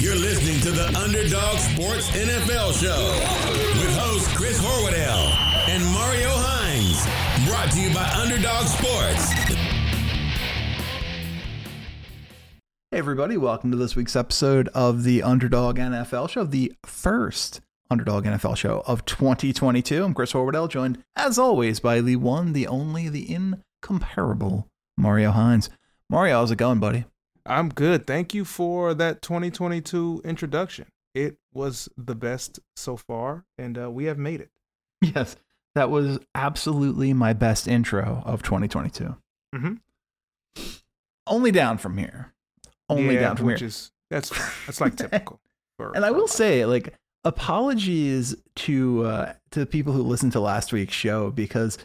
You're listening to the Underdog Sports NFL Show with host Chris Horwedel and Mario Hines. Brought to you by Underdog Sports. Hey, everybody, welcome to this week's episode of the Underdog NFL Show, the first Underdog NFL Show of 2022. I'm Chris Horwedel, joined as always by the one, the only, the incomparable Mario Hines. Mario, how's it going, buddy? I'm good. Thank you for that 2022 introduction. It was the best so far, and uh, we have made it. Yes, that was absolutely my best intro of 2022. Mm-hmm. Only down from here. Only yeah, down from here. which here. is that's that's like typical. for- And I will say, like, apologies to uh, to the people who listened to last week's show because,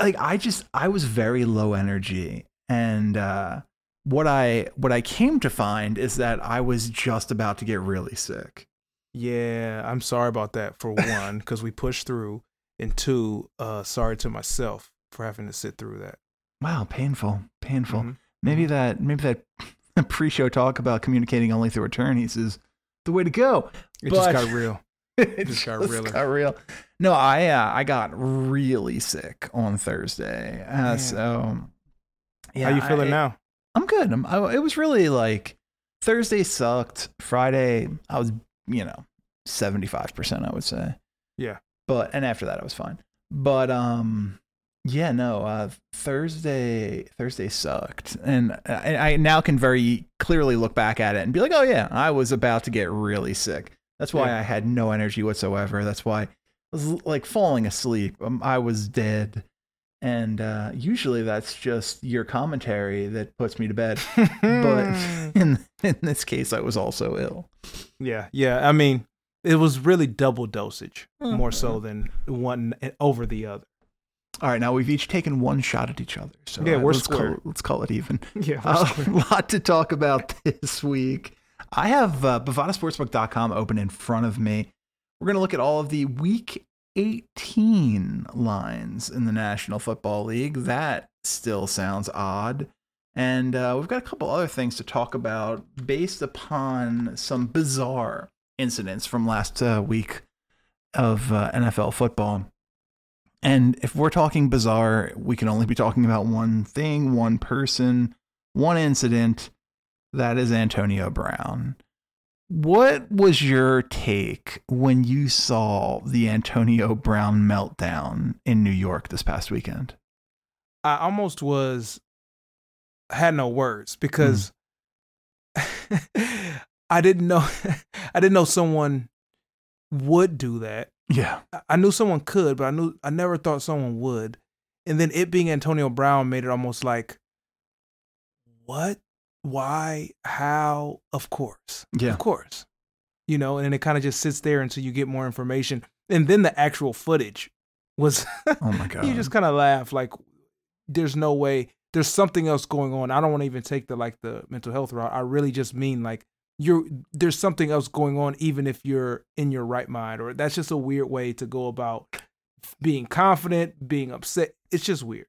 like, I just I was very low energy, and uh, what I what I came to find is that I was just about to get really sick. yeah, I'm sorry about that. For one, because we pushed through, and two, uh, sorry to myself for having to sit through that. Wow, painful, painful. Mhm. Maybe that maybe that pre-show talk about communicating only through attorneys is the way to go. It But- just got real. it just got just realer. got real. No, I uh, I got really sick on Thursday. Uh, so yeah, How you feeling I, now? I'm good. I'm, I, it was really like Thursday sucked. Friday I was you know seventy five percent I would say. Yeah. But and after that I was fine. But um yeah no uh Thursday Thursday sucked and I, I now can very clearly look back at it and be like oh yeah I was about to get really sick. That's why Yeah. I had no energy whatsoever. That's why I was like falling asleep. Um, I was dead. And uh, usually that's just your commentary that puts me to bed. But in in this case, I was also ill. yeah, yeah. I mean, it was really double dosage, more so Mm-hmm. than one over the other. All right, now we've each taken one shot at each other. So Yeah, uh, we're let's call, square. it- let's call it even. Yeah, Uh, a lot to talk about this week. I have uh, BovadaSportsbook.com open in front of me. We're going to look at all of the Week 18 lines in the National Football League. That still sounds odd. And uh, we've got a couple other things to talk about based upon some bizarre incidents from last uh, week of uh, NFL football. And if we're talking bizarre, we can only be talking about one thing, one person, one incident. That is Antonio Brown. What was your take when you saw the Antonio Brown meltdown in New York this past weekend? I almost was had no words because hmm. I didn't know I didn't know someone would do that. Yeah. I- I knew someone could, but I knew I never thought someone would. And then it being Antonio Brown made it almost like what? Why? How? Of course. Yeah. Of course. You know, and then it kind of just sits there until you get more information. And then the actual footage was Oh my God. you just kind of laugh like there's no way there's something else going on i don't want to even take the like the mental health route i really just mean like you're there's something else going on even if you're in your right mind or that's just a weird way to go about being confident being upset it's just weird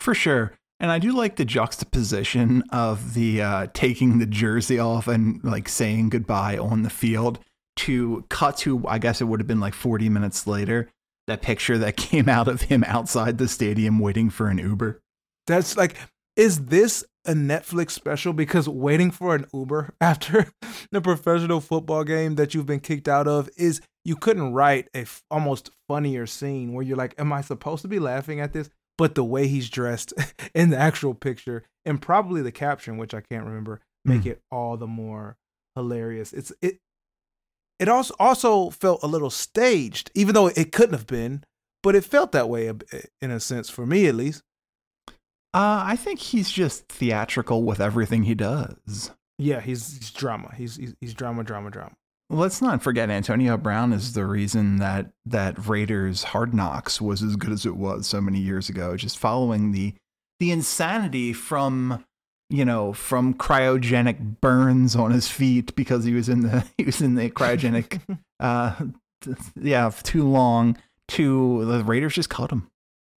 For sure. And I do like the juxtaposition of the uh, taking the jersey off and like saying goodbye on the field to cut to, I guess it would have been like 40 minutes later, that picture that came out of him outside the stadium waiting for an Uber. that's like is this a netflix special because waiting for an uber after the professional football game that you've been kicked out of is you couldn't write a f- almost funnier scene where you're like am i supposed to be laughing at this but the way he's dressed in the actual picture and probably the caption which i can't remember make Hmm. it all the more hilarious it's it it also also felt a little staged even though it couldn't have been but it felt that way in a sense for me at least Uh, I think he's just theatrical with everything he does. Yeah, he's, he's drama. He's, he's he's drama, drama, drama. Let's not forget Antonio Brown is the reason that that Raiders Hard Knocks was as good as it was so many years ago. Just following the the insanity from you know from cryogenic burns on his feet because he was in the he was in the cryogenic uh yeah too long to the Raiders just cut him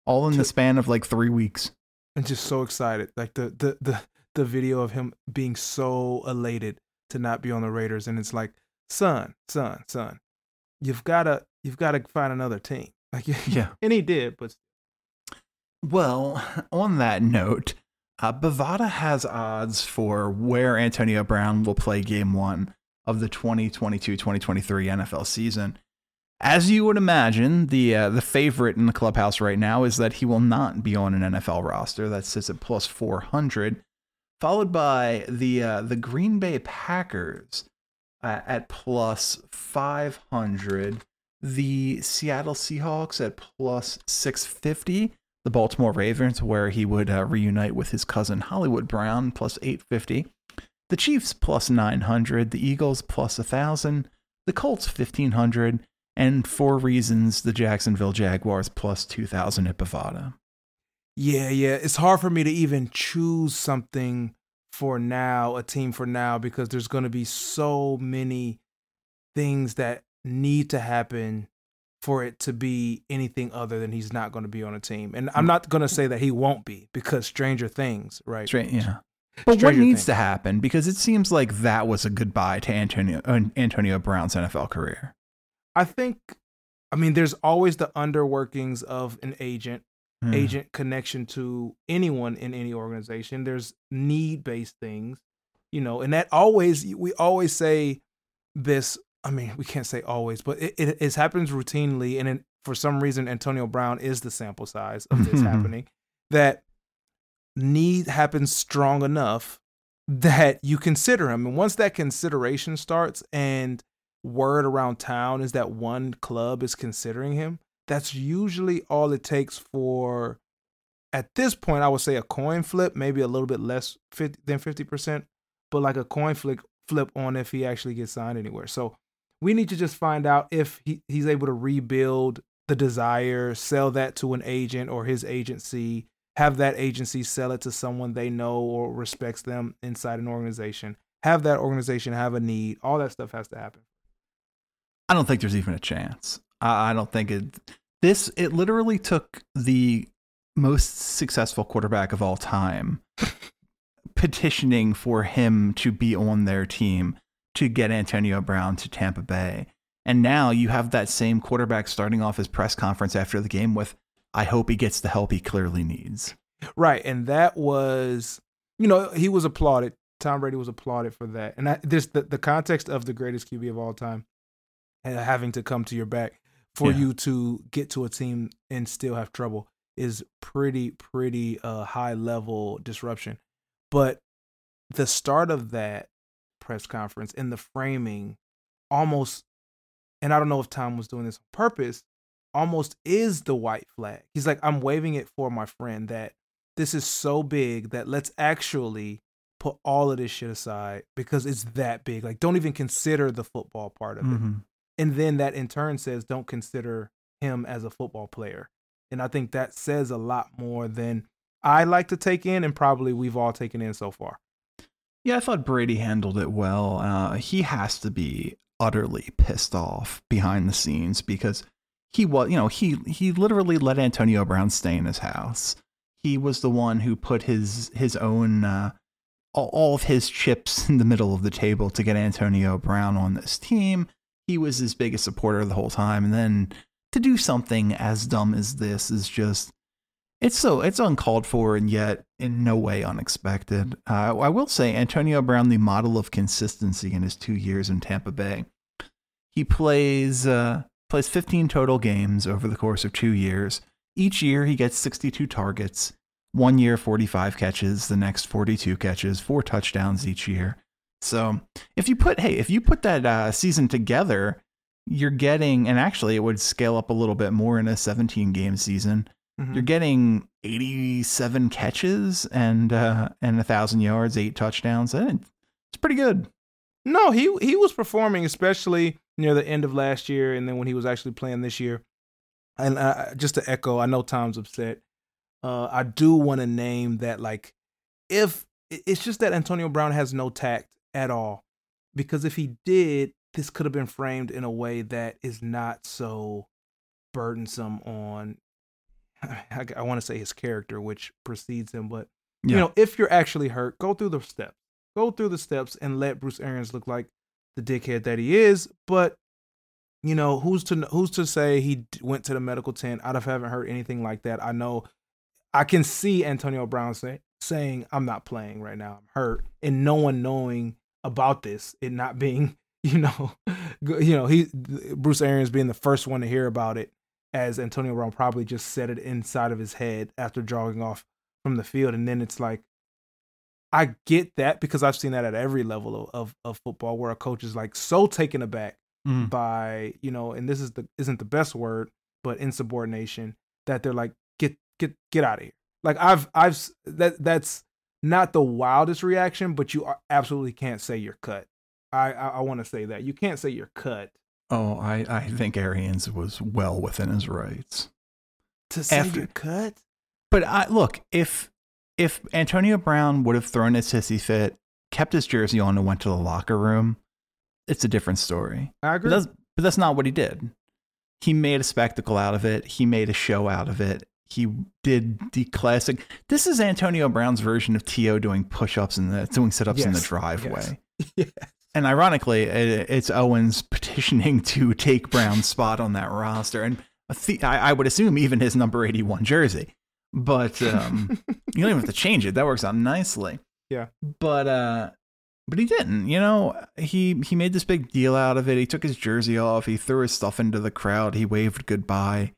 all in the span of like three weeks. I'm just so excited. Like the the the the video of him being so elated to not be on the Raiders, and it's like, son, son, son, you've gotta you've gotta find another team. Like Yeah. and he did, but Well, on that note, uh, Bovada has odds for where Antonio Brown will play game one of the 2022 2023 NFL season. As you would imagine, the uh, the favorite in the clubhouse right now is that he will not be on an NFL roster. That sits at plus 400, followed by the uh, the Green Bay Packers uh, at plus 500, the Seattle Seahawks at plus 650, the Baltimore Ravens, where he would uh, reunite with his cousin Hollywood Brown, plus 850. The Chiefs plus 900, the Eagles plus 1,000, the Colts 1,500, and for reasons, the Jacksonville Jaguars plus 2,000 at Bovada. Yeah, yeah. It's hard for me to even choose something for now, a team for now, because there's going to be so many things that need to happen for it to be anything other than he's not going to be on a team. And I'm not going to say that he won't be because stranger things, right? Straight, yeah. But what Stranger needs Things. to happen? Because it seems like that was a goodbye to Antonio uh, Antonio Brown's NFL career. I think, I mean, there's always the underworkings of an agent, Hmm. agent connection to anyone in any organization. There's need based things, you know, and that always, we always say this. I mean, we can't say always, but it, it, it happens routinely. And it, for some reason, Antonio Brown is the sample size of this happening. That need happens strong enough that you consider him. And once that consideration starts and word around town is that one club is considering him, that's usually all it takes for at this point I would say a coin flip, maybe a little bit less 50, than 50%, but like a coin flip flip on if he actually gets signed anywhere. So we need to just find out if he, he's able to rebuild the desire, sell that to an agent or his agency, have that agency sell it to someone they know or respects them inside an organization, have that organization have a need. All that stuff has to happen. I don't think there's even a chance. I I don't think it. This it literally took the most successful quarterback of all time petitioning for him to be on their team to get Antonio Brown to Tampa Bay. And now you have that same quarterback starting off his press conference after the game with, I hope he gets the help he clearly needs. Right, and that was, you know, he was applauded. Tom Brady was applauded for that, and I, this the, the context of the greatest QB of all time, and having to come to your back for Yeah. you to get to a team and still have trouble is pretty pretty uh, high level disruption. But the start of that press conference and the framing almost, and I don't know if Tom was doing this on purpose, almost is the white flag. He's like, I'm waving it for my friend that this is so big that let's actually put all of this shit aside because it's that big. Like, don't even consider the football part of it. And then that in turn says, don't consider him as a football player. And I think that says a lot more than I like to take in, and probably we've all taken in so far. Yeah, I thought Brady handled it well. Uh, he has to be utterly pissed off behind the scenes because he was, you know, he he literally let Antonio Brown stay in his house. He was the one who put his his own uh, all, all of his chips in the middle of the table to get Antonio Brown on this team. He was his biggest supporter the whole time, and then to do something as dumb as this is just it's so it's uncalled for and yet in no way unexpected. Uh, I will say Antonio Brown, the model of consistency in his two years in Tampa Bay. He plays uh, plays 15 total games over the course of two years. Each year he gets 62 targets. One year 45 catches, the next 42 catches, four touchdowns each year. So if you put hey if you put that uh, season together, you're getting and actually it would scale up a little bit more in a 17 game season Mhm. you're getting 87 catches and uh and a thousand yards eight touchdowns and it's pretty good No, he he was performing, especially near the end of last year, and then when he was actually playing this year. And uh, just to echo, I know Tom's upset. Uh, I do want to name that, like, if it's just that Antonio Brown has no tact at all, because if he did, this could have been framed in a way that is not so burdensome on. I, I want to say his character, which precedes him, but you know, if you're actually hurt, go through the steps. go through the steps and let Bruce Arians look like the dickhead that he is. But you know, who's to who's to say he went to the medical tent? I haven't heard anything like that. I know I can see Antonio Brown say, saying, "I'm not playing right now. I'm hurt," and no one knowing about this, it not being, you know, you know, he Bruce Arians being the first one to hear about it, as Antonio Brown probably just said it inside of his head after jogging off from the field, and then it's like, I get that because I've seen that at every level of of, of football where a coach is like so taken aback mm. by you know, and this is the isn't the best word, but insubordination that they're like, get get get out of here. Like I've I've that that's not the wildest reaction, but you absolutely can't say you're cut. I I, I want to say that you can't say you're cut. Oh, I I think Arians was well within his rights to say After, you're cut. But I look if if Antonio Brown would have thrown a sissy fit, kept his jersey on, and went to the locker room, it's a different story. I agree. But that's, but that's not what he did. He made a spectacle out of it. He made a show out of it he did the classic. This is Antonio Brown's version of T.O. doing push-ups and the, doing sit-ups yes, in the driveway. Yes. yes. And ironically, it's Owens petitioning to take Brown's spot on that roster, and I would assume even his number eighty-one jersey. But um, you don't even have to change it. That works out nicely. Yeah. But uh, but he didn't. You know, he he made this big deal out of it. He took his jersey off. He threw his stuff into the crowd. He waved goodbye.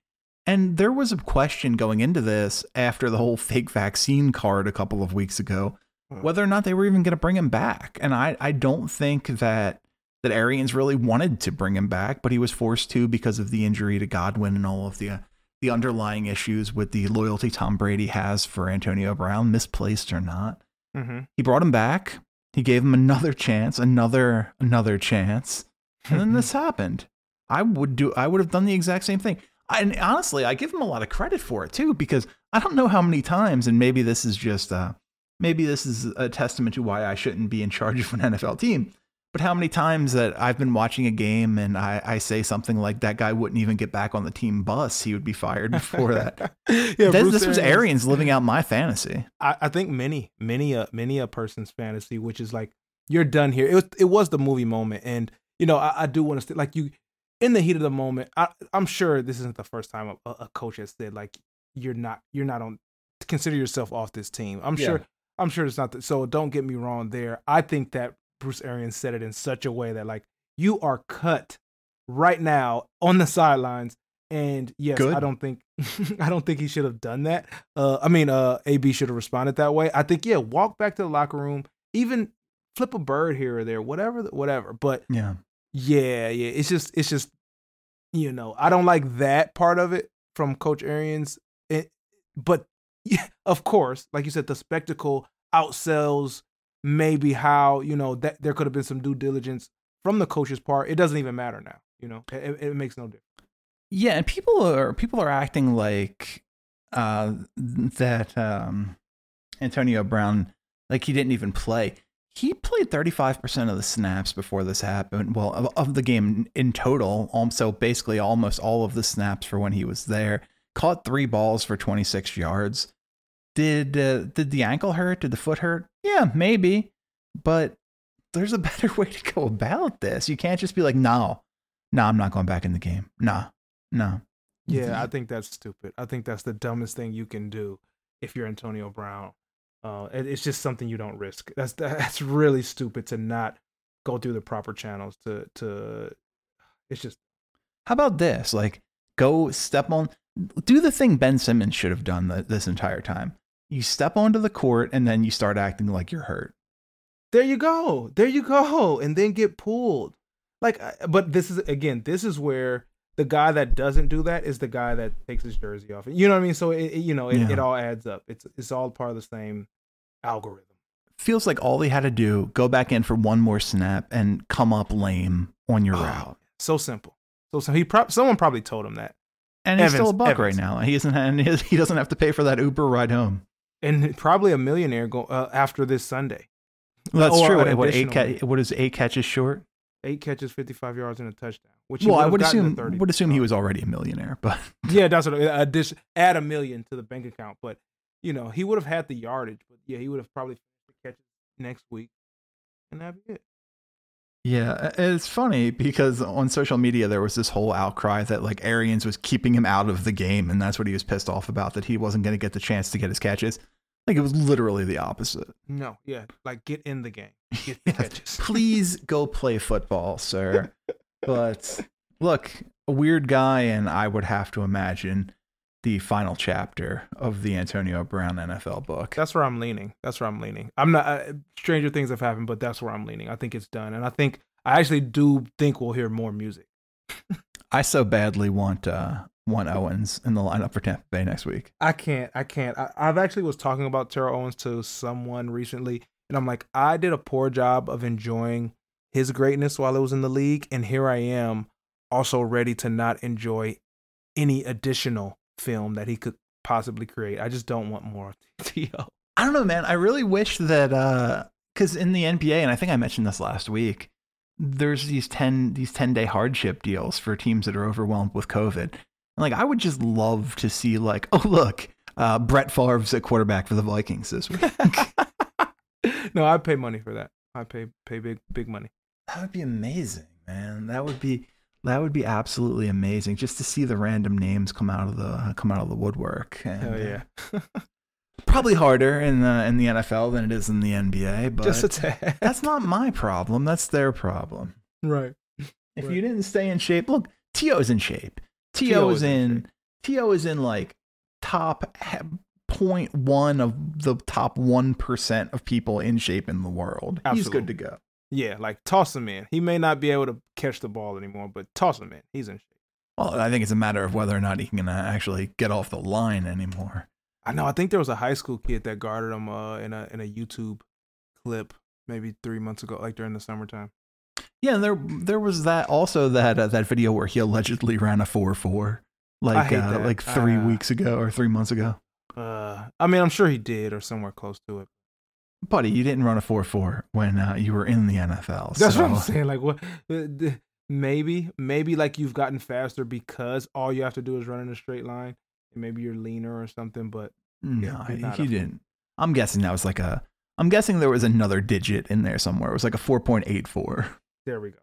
And there was a question going into this after the whole fake vaccine card a couple of weeks ago, whether or not they were even going to bring him back. And I, I don't think that that Arians really wanted to bring him back, but he was forced to because of the injury to Godwin and all of the uh, the underlying issues with the loyalty Tom Brady has for Antonio Brown, misplaced or not. Mm-hmm. He brought him back. He gave him another chance, another another chance, and then this happened. I would do. I would have done the exact same thing and honestly, I give him a lot of credit for it too, because I don't know how many times, and maybe this is just uh, maybe this is a testament to why I shouldn't be in charge of an NFL team. But how many times that I've been watching a game and I, I say something like that guy wouldn't even get back on the team bus, he would be fired before that. yeah, this, this was Arians living out my fantasy. I, I think many, many a many a person's fantasy, which is like you're done here. It was it was the movie moment, and you know I, I do want to st- like you in the heat of the moment, I, am sure this isn't the first time a, a, coach has said like you're not you're not on consider yourself off this team. I'm yeah. sure I'm sure it's not that. So don't get me wrong there. I think that Bruce Arians said it in such a way that like you are cut right now on the sidelines. And yes, Good. I don't think I don't think he should have done that. Uh, I mean, uh, AB should have responded that way. I think yeah, walk back to the locker room, even flip a bird here or there, whatever, whatever. But yeah, yeah, yeah. It's just it's just you know, I don't like that part of it from Coach Arians. It, but yeah, of course, like you said, the spectacle outsells maybe how, you know, that there could have been some due diligence from the coach's part. It doesn't even matter now, you know. It, it makes no difference. Yeah, and people are people are acting like uh that um Antonio Brown like he didn't even play he played 35% of the snaps before this happened. Well, of, of, the game in total. Um, so basically, almost all of the snaps for when he was there. Caught three balls for 26 yards. Did uh, did the ankle hurt? Did the foot hurt? Yeah, maybe. But there's a better way to go about this. You can't just be like, no, no, I'm not going back in the game. No, no. Yeah, I think that's stupid. I think that's the dumbest thing you can do if you're Antonio Brown. Uh, it's just something you don't risk. That's that's really stupid to not go through the proper channels to to. It's just. How about this? Like, go step on, do the thing Ben Simmons should have done the, this entire time. You step onto the court and then you start acting like you're hurt. There you go. There you go. And then get pulled. Like, but this is again, this is where the guy that doesn't do that is the guy that takes his jersey off. You know what I mean? So it, it you know, it, yeah. it all adds up. It's it's all part of the same algorithm. Feels like all he had to do go back in for one more snap and come up lame on your oh, route. So simple. So so he pro- someone probably told him that. And he's Evans, still a buck Evans. right now. He isn't. And he doesn't have to pay for that Uber ride home. And probably a millionaire go uh, after this Sunday. Well, that's or true. What, eight ca- what is eight catches short? Eight catches, fifty-five yards, and a touchdown. Which well, I would assume would assume he was already a millionaire, but yeah, that's what uh, addition add a million to the bank account. But you know, he would have had the yardage, but yeah, he would have probably catches next week. and that'd be it. Yeah, it's funny because on social media there was this whole outcry that like Arians was keeping him out of the game, and that's what he was pissed off about that he wasn't going to get the chance to get his catches. Like it was literally the opposite. No, yeah, like get in the game, get Yes. catches. Please go play football, sir. but look, a weird guy, and I would have to imagine the final chapter of the Antonio Brown NFL book. That's where I'm leaning. That's where I'm leaning. I'm not. Uh, stranger things have happened, but that's where I'm leaning. I think it's done, and I think I actually do think we'll hear more music. I so badly want uh, want Owens in the lineup for Tampa Bay next week. I can't. I can't. I, I've actually was talking about Terrell Owens to someone recently, and I'm like, I did a poor job of enjoying his greatness while it was in the league, and here I am, also ready to not enjoy any additional film that he could possibly create. I just don't want more of I don't know, man. I really wish that because in the NBA, and I think I mentioned this last week, there's these ten these ten day hardship deals for teams that are overwhelmed with COVID. And like, I would just love to see like, oh look, uh, Brett Favre's at quarterback for the Vikings this week. no, I pay money for that. I pay pay big big money. that would be amazing, man. That would be that would be absolutely amazing just to see the random names come out of the come out of the woodwork. And, Hell uh, yeah. probably harder in the in the NFL than it is in the NBA, but Just a tad. that's not my problem. That's their problem. right. If Right. you didn't stay in shape, look, T.O.'s in shape. T.O. Is in T.O. is in like top 0.1 of the top 1% of people in shape in the world. He's good to go. Yeah, like toss him in. He may not be able to catch the ball anymore, but toss him in. He's in shape. Well, I think it's a matter of whether or not he can uh, actually get off the line anymore. I know. I think there was a high school kid that guarded him uh, in a in a YouTube clip maybe three months ago, like during the summertime. Yeah, and there there was that also that uh, that video where he allegedly ran a 4-4 like uh, like 3 Uh, weeks ago or 3 months ago. Uh, I mean, I'm sure he did or somewhere close to it. Buddy, you didn't run a 4-4 when uh, you were in the NFL. That's so- what I'm saying. Like, what? uh, Maybe, maybe like you've gotten faster because all you have to do is run in a straight line, and maybe you're leaner or something. But No, you're he, not he a- didn't. I'm guessing that was like a. I'm guessing there was another digit in there somewhere. It was like a 4.84. there we go.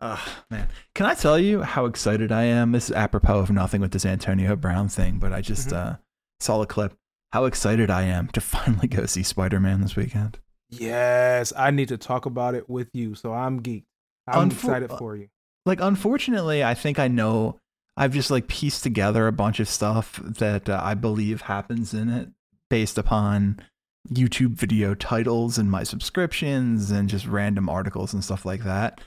Ugh, man. Can I tell you how excited I am? This is apropos of nothing with this Antonio Brown thing, but I just Mhm. uh, saw a clip. How excited I am to finally go see Spider Man this weekend. Yes, I need to talk about it with you. So I'm geeked. I'm Unfor- excited for you. Like, unfortunately, I think I know. I've just like pieced together a bunch of stuff that uh, I believe happens in it based upon YouTube video titles and my subscriptions and just random articles and stuff like that.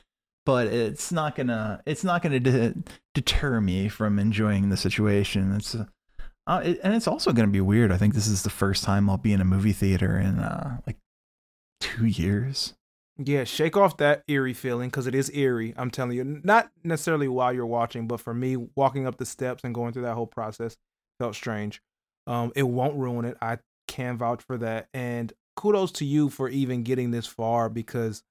But it's not gonna it's not gonna de- deter me from enjoying the situation. It's uh, uh, it, and it's also gonna be weird. I think this is the first time I'll be in a movie theater in uh, like two years. Yeah, shake off that eerie feeling because it is eerie. I'm telling you, not necessarily while you're watching, but for me, walking up the steps and going through that whole process felt strange. Um, it won't ruin it. I can vouch for that. And kudos to you for even getting this far because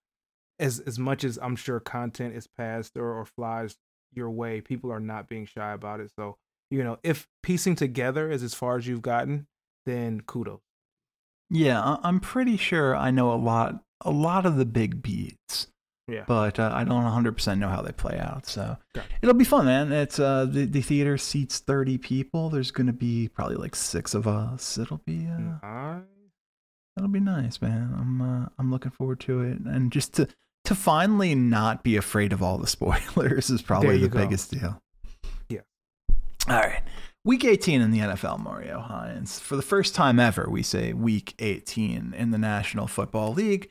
as as much as I'm sure content is passed or, or flies your way, people are not being shy about it. So, you know, if piecing together is as far as you've gotten, then kudos. Yeah, I'm pretty sure I know a lot a lot of the big beats. Yeah. But uh, I don't 100% know how they play out. So Gotcha. it'll be fun, man. It's uh the, the theater seats 30 people. There's going to be probably like 6 of us. It'll be uh. It'll be nice, man. I'm uh, I'm looking forward to it and just to to finally not be afraid of all the spoilers is probably the go. biggest deal. Yeah. All right. Week 18 in the NFL, Mario Hines. For the first time ever, we say week 18 in the National Football League.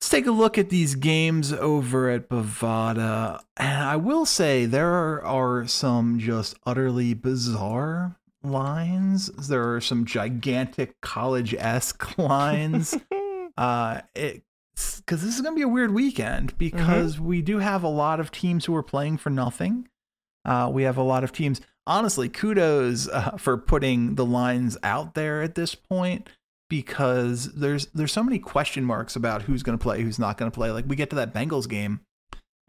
Let's take a look at these games over at Bovada. And I will say there are some just utterly bizarre lines. There are some gigantic college esque lines. uh, it because this is going to be a weird weekend because we do have a lot of teams who are playing for nothing. Uh, we have a lot of teams. Honestly, kudos uh, for putting the lines out there at this point because there's there's so many question marks about who's going to play, who's not going to play. Like we get to that Bengals game,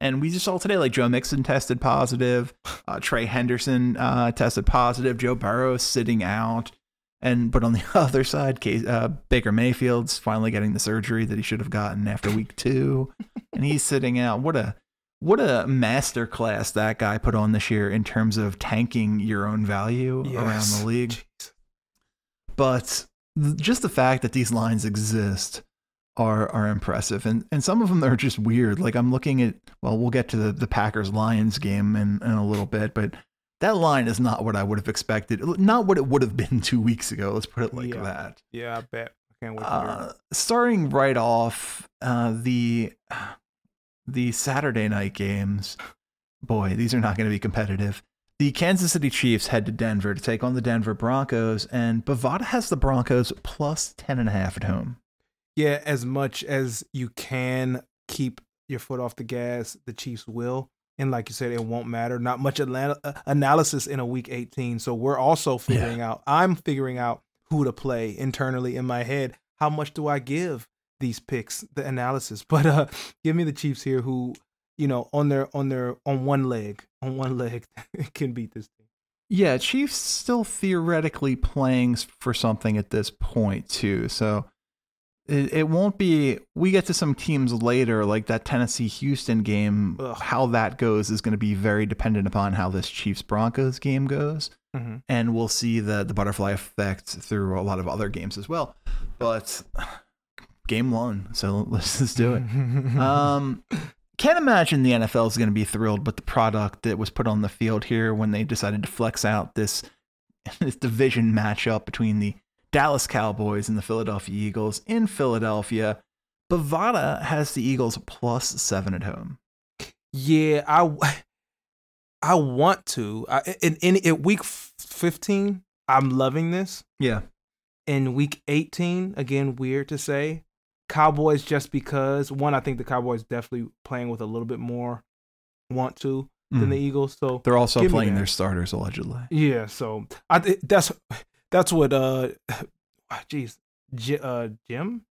and we just saw today like Joe Mixon tested positive, uh, Trey Hendrickson uh, tested positive, Joe Burrow sitting out, And but on the other side, Case, uh, Baker Mayfield's finally getting the surgery that he should have gotten after week two, and he's sitting out. What a what a master class that guy put on this year in terms of tanking your own value Yes. around the league. Jeez. But th- just the fact that these lines exist are are impressive, and and some of them are just weird. Like I'm looking at. Well, we'll get to the the Packers Lions game in in a little bit, but. That line is not what I would have expected. Not what it would have been two weeks ago. Let's put it like Yeah. that. Yeah, I bet. I can't wait. Uh, starting right off, uh, the the Saturday night games. Boy, these are not going to be competitive. The Kansas City Chiefs head to Denver to take on the Denver Broncos, and Bovada has the Broncos plus ten and a half at home. Yeah, as much as you can keep your foot off the gas, the Chiefs will. And like you said, it won't matter. Not much Atlanta, uh, analysis in a week 18. So we're also figuring out, I'm figuring out who to play internally in my head. How much do I give these picks, the analysis? But uh give me the Chiefs here who, you know, on their on their on one leg, on one leg can beat this team. Yeah, Chiefs still theoretically playing for something at this point too. So it, it won't be. We get to some teams later, like that Tennessee Houston game. Ugh. How that goes is going to be very dependent upon how this Chiefs Broncos game goes, Mm-hmm. and we'll see the the butterfly effect through a lot of other games as well. But game one, so let's just do it. Um, can't imagine the NFL is going to be thrilled with the product that was put on the field here when they decided to flex out this this division matchup between the Dallas Cowboys and the Philadelphia Eagles in Philadelphia. Bovada has the Eagles plus seven at home. Yeah, I I want to. I, in, in in week 15, I'm loving this. Yeah, In week 18, again, weird to say. Cowboys just because one, I think the Cowboys definitely playing with a little bit more want to than the Eagles. So Mm. they're also playing their starters allegedly. yeah, so I that's that's what uh, jeez, J- uh, Jim,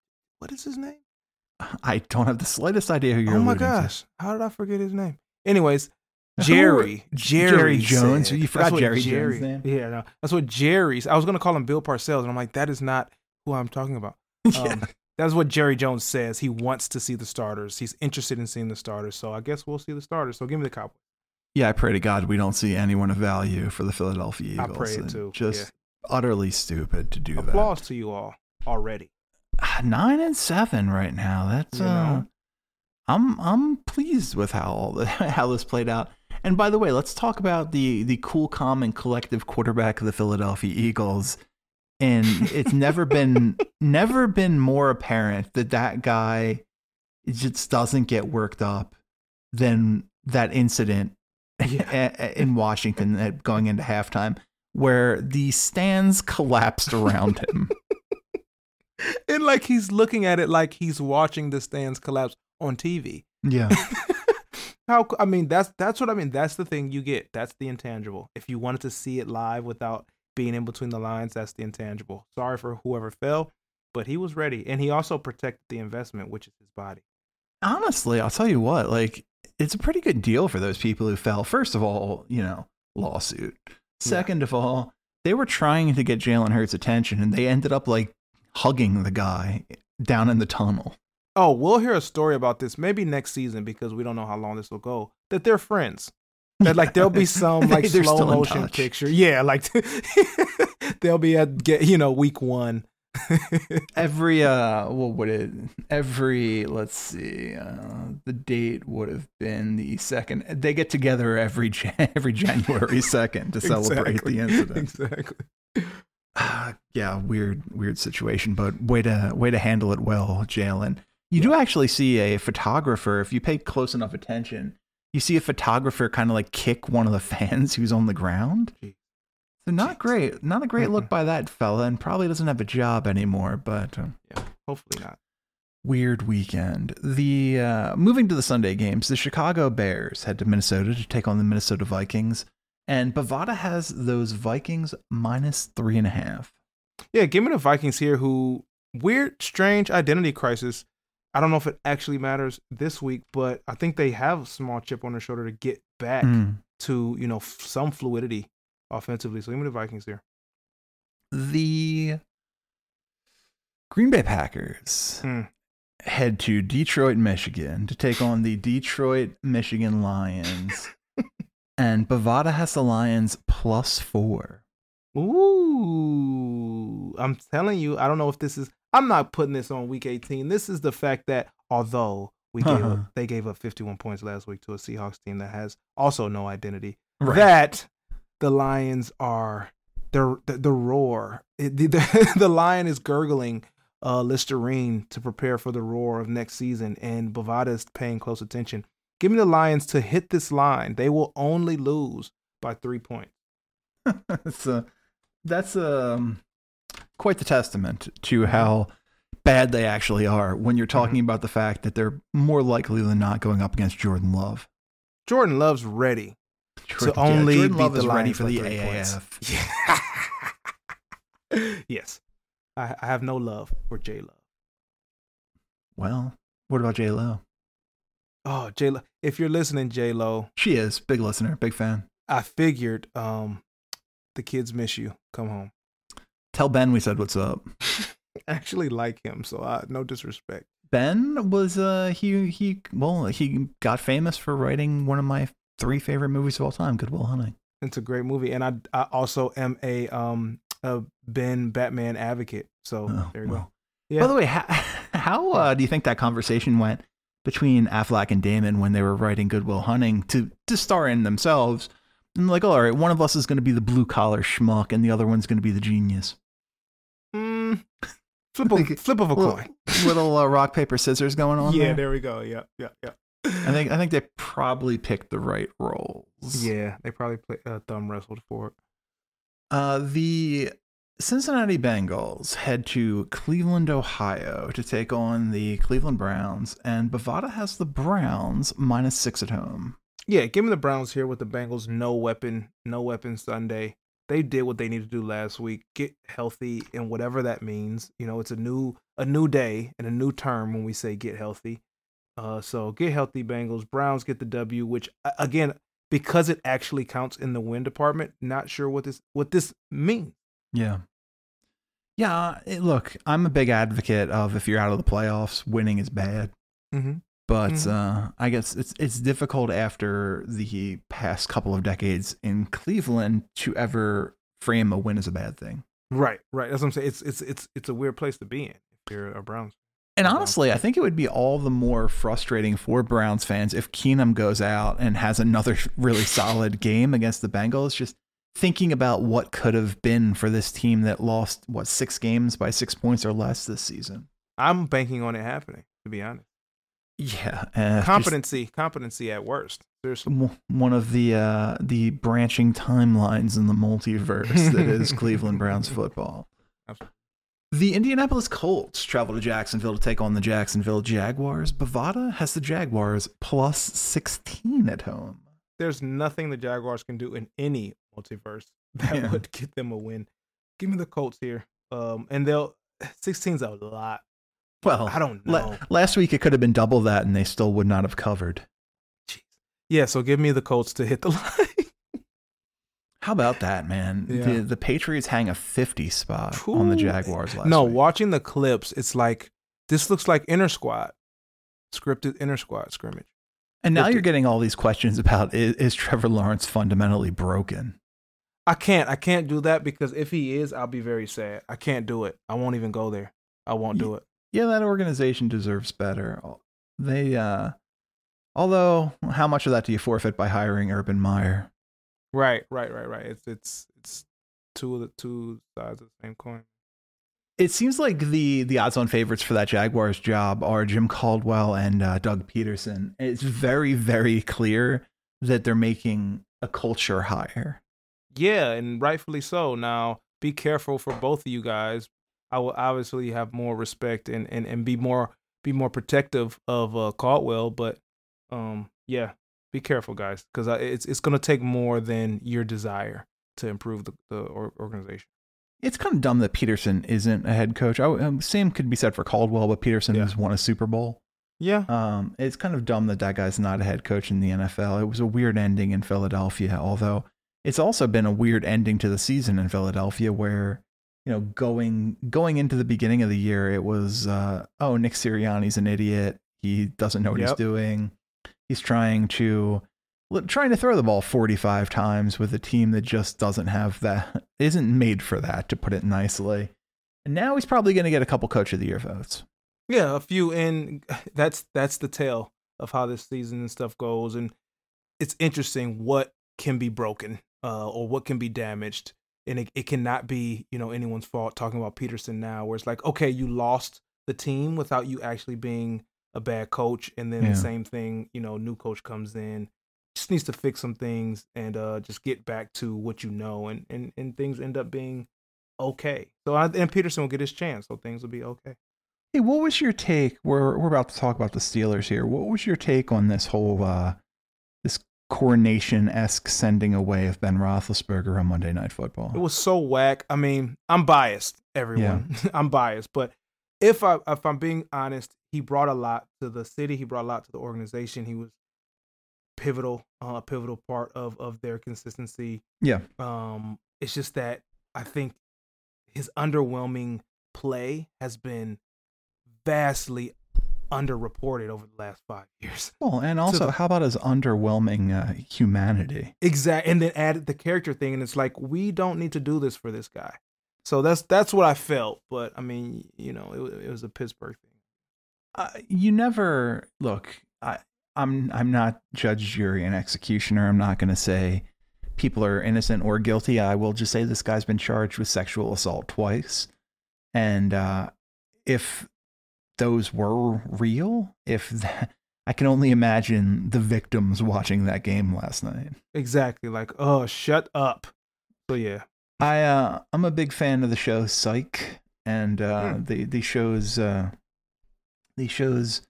what is his name? I don't have the slightest idea who you're. oh my alluding to. gosh, how did I forget his name? Anyways, Jerry, Jerry, Jerry Jones? said- You forgot what Jerry Jones' name? Yeah, no, that's what Jerry's. I was gonna call him Bill Parcells, and I'm like, that is not who I'm talking about. Yeah. Um, that's what Jerry Jones says. He wants to see the starters. He's interested in seeing the starters. So I guess we'll see the starters. So give me the Cowboys. Yeah, I pray to God we don't see anyone of value for the Philadelphia Eagles. I pray it too, Just utterly stupid to do that. Applause to you all already. Nine and seven right now. That's You uh, know? I'm I'm pleased with how all the, how this played out. And by the way, let's talk about the the cool, calm, and collective quarterback of the Philadelphia Eagles. And it's never been never been more apparent that that guy just doesn't get worked up than that incident Yeah. in Washington going into halftime, where the stands collapsed around him. And like he's looking at it like he's watching the stands collapse on TV. Yeah. How I mean that's that's what I mean. That's the thing you get. That's the intangible. If you wanted to see it live without being in between the lines, that's the intangible. Sorry for whoever fell, but he was ready, and he also protected the investment, which is his body. honestly, I'll tell you what, like it's a pretty good deal for those people who fell. First of all, you know, lawsuit. Second of all, they were trying to get Jalen Hurts' attention and they ended up like hugging the guy down in the tunnel. Oh, we'll hear a story about this maybe next season because we don't know how long this will go. That they're friends. That like there'll be some like slow motion picture. Yeah, like they'll be at get you know week one. Every uh what would it every let's see, uh the date would have been the second they get together every every January 2nd to celebrate Exactly. the incident. Exactly. Ah, yeah, weird, weird situation, but way to way to handle it well, Jalen. You do actually see a photographer if you pay close enough attention. You see a photographer kind of like kick one of the fans who's on the ground. Gee. So not great, not a great look by that fella, and probably doesn't have a job anymore. But uh, Yeah, hopefully not. weird weekend. The uh, moving to the Sunday games, the Chicago Bears head to Minnesota to take on the Minnesota Vikings, and Bovada has those Vikings minus three and a half. Yeah, give me the Vikings here who weird, strange identity crisis. I don't know if it actually matters this week, but I think they have a small chip on their shoulder to get back Mm. to, you know, some fluidity offensively. So give me the Vikings here. The Green Bay Packers Hmm. head to Detroit, Michigan to take on the Detroit, Michigan Lions. and Bovada has the Lions plus four. Ooh, I'm telling you, I don't know if this is. I'm not putting this on week 18. This is the fact that although we Uh-huh. up, they gave up 51 points last week to a Seahawks team that has also no identity. That the Lions are the the, the roar. It, the, the the lion is gurgling uh, Listerine to prepare for the roar of next season, and Bovada is paying close attention. Give me the Lions to hit this line. They will only lose by three points. that's a, that's um quite the testament to how bad they actually are when you're talking about the fact that they're more likely than not going up against Jordan Love. Jordan Love's ready Jordan, to only Jordan beat Love the Lions for the. AAF. Yeah. yes, I, I have no love for J Lo. Well, what about J Lo? Oh, J Lo, if you're listening, J Lo, She is big listener, big fan. I figured um the kids miss you. Come home. Tell Ben we said what's up. I actually like him, so I, no disrespect. Ben was uh he he well he got famous for writing one of my three favorite movies of all time, Good Will Hunting. It's a great movie, and I I also am a um a Ben Batman advocate. So Oh, there you well. go. Yeah. By the way, how, how uh, do you think that conversation went between Affleck and Damon when they were writing Good Will Hunting to to star in themselves? And like, all right, one of us is going to be the blue collar schmuck, and the other one's going to be the genius. Mm, flip of, flip of a Little, coin. little uh, rock paper scissors going on. Yeah, there. there we go. Yeah, yeah, yeah. I think I think they probably picked the right roles. Yeah, they probably play, uh, thumb wrestled for it. Uh, the Cincinnati Bengals head to Cleveland, Ohio to take on the Cleveland Browns, and Bovada has the Browns minus six at home. Yeah, give me the Browns here with the Bengals. No weapon, no weapon Sunday. They did what they needed to do last week. Get healthy and whatever that means. You know, it's a new a new day and a new term when we say get healthy. Uh, so get healthy, Bengals. Browns get the W, which again, because it actually counts in the win department. Not sure what this what this means. Yeah. Yeah, it, look, I'm a big advocate of if you're out of the playoffs, winning is bad. Mm-hmm. But Mhm. uh, I guess it's it's difficult after the past couple of decades in Cleveland to ever frame a win as a bad thing. Right, right. That's what I'm saying. It's it's it's it's a weird place to be in if you're a Browns. And honestly, I think it would be all the more frustrating for Browns fans if Keenum goes out and has another really solid game against the Bengals. Just thinking about what could have been for this team that lost what six games by six points or less this season. I'm banking on it happening. To be honest, Yeah, uh, just competency, competency at worst. Seriously. w- one of the uh, the branching timelines in the multiverse that is Cleveland Browns football. Absolutely. The Indianapolis Colts travel to Jacksonville to take on the Jacksonville Jaguars. Bovada has the Jaguars plus 16 at home. There's nothing the Jaguars can do in any multiverse that Yeah. would get them a win. Give me the Colts here. Um, and they'll 16's a lot. Well, I don't know. last week it could have been double that and they still would not have covered. Jeez. Yeah, so give me the Colts to hit the line. How about that, man? Yeah. The, the Patriots hang a 50 spot on the Jaguars last no, week. watching the clips, it's like this looks like inner squad, scripted inner squad scrimmage. And now 50. you're getting all these questions about is, is Trevor Lawrence fundamentally broken? I can't. I can't do that because if he is, I'll be very sad. I can't do it. I won't even go there. I won't do it. Yeah, that organization deserves better. They, uh, although, how much of that do you forfeit by hiring Urban Meyer? Right, right, right, right. It's it's it's two of the two sides of the same coin. It seems like the the odds on favorites for that Jaguars job are Jim Caldwell and uh, Doug Pederson. It's very very clear that they're making a culture hire. Yeah, and rightfully so. Now, be careful for both of you guys. I will obviously have more respect and and, and be more be more protective of uh, Caldwell, but um, yeah, be careful, guys, because it's it's gonna take more than your desire to improve the the organization. It's kind of dumb that Pederson isn't a head coach. I, um, same could be said for Caldwell, but Pederson Yeah. has won a Super Bowl. Yeah, Um, it's kind of dumb that that guy's not a head coach in the NFL. It was a weird ending in Philadelphia, although it's also been a weird ending to the season in Philadelphia where you know, going going into the beginning of the year, it was uh, oh Nick Sirianni's an idiot. He doesn't know what he's doing. He's trying to trying to throw the ball 45 times with a team that just doesn't have that isn't made for that to put it nicely. And now he's probably going to get a couple coach of the year votes. Yeah, a few and that's that's the tale of how this season and stuff goes and it's interesting what can be broken uh or what can be damaged and it, it cannot be, you know, anyone's fault talking about Pederson now where it's like, okay, you lost the team without you actually being a bad coach and then Yeah. the same thing, you know, new coach comes in just needs to fix some things and uh just get back to what you know and and and things end up being okay. So I, and Pederson will get his chance, so things will be okay. Hey, what was your take? We're we're about to talk about the Steelers here. What was your take on this whole uh, this coronation esque sending away of Ben Roethlisberger on Monday Night Football? It was so whack. I mean, I'm biased, everyone. I'm biased, but if I if I'm being honest, he brought a lot to the city. He brought a lot to the organization. He was pivotal, uh, a pivotal part of of their consistency. yeah, Um, it's just that I think his underwhelming play has been vastly underreported over the last five years. well, and also, the- how about his underwhelming uh, humanity? Exactly, and then added the character thing, and it's like we don't need to do this for this guy. So that's that's what I felt. But I mean, you know, it, it was a Pittsburgh thing. Uh, you never look. I, I'm I'm not judge, jury, and executioner. I'm not going to say people are innocent or guilty. I will just say this guy's been charged with sexual assault twice, and uh, if those were real, if that, I can only imagine the victims watching that game last night. Exactly, like oh, shut up. So yeah, I uh, I'm a big fan of the show Psych, and uh, Hmm. the the show's uh, the show's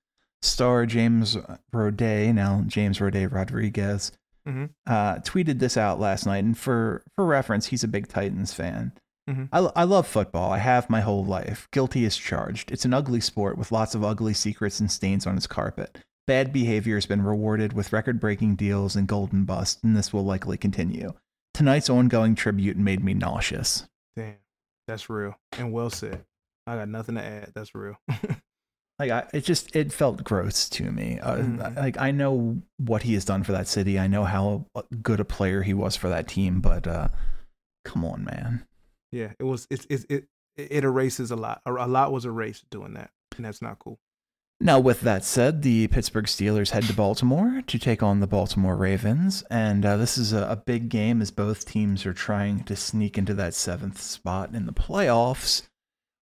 star James Roday, now James Roday Rodriguez, Mhm. uh, tweeted this out last night. And for for reference, he's a big Titans fan. Mhm. I, I love football. I have my whole life. Guilty as charged. It's an ugly sport with lots of ugly secrets and stains on its carpet. Bad behavior has been rewarded with record breaking deals and golden bust, and this will likely continue. Tonight's ongoing tribute made me nauseous. damn, that's real and well said. I got nothing to add. That's real. Like I, it just it felt gross to me. Uh, Mhm. Like I know what he has done for that city. I know how good a player he was for that team. But uh, come on, man. yeah, it was. It it it it erases a lot. A, a lot was erased doing that, and that's not cool. Now, with that said, the Pittsburgh Steelers head to Baltimore to take on the Baltimore Ravens, and uh, this is a, a big game as both teams are trying to sneak into that seventh spot in the playoffs.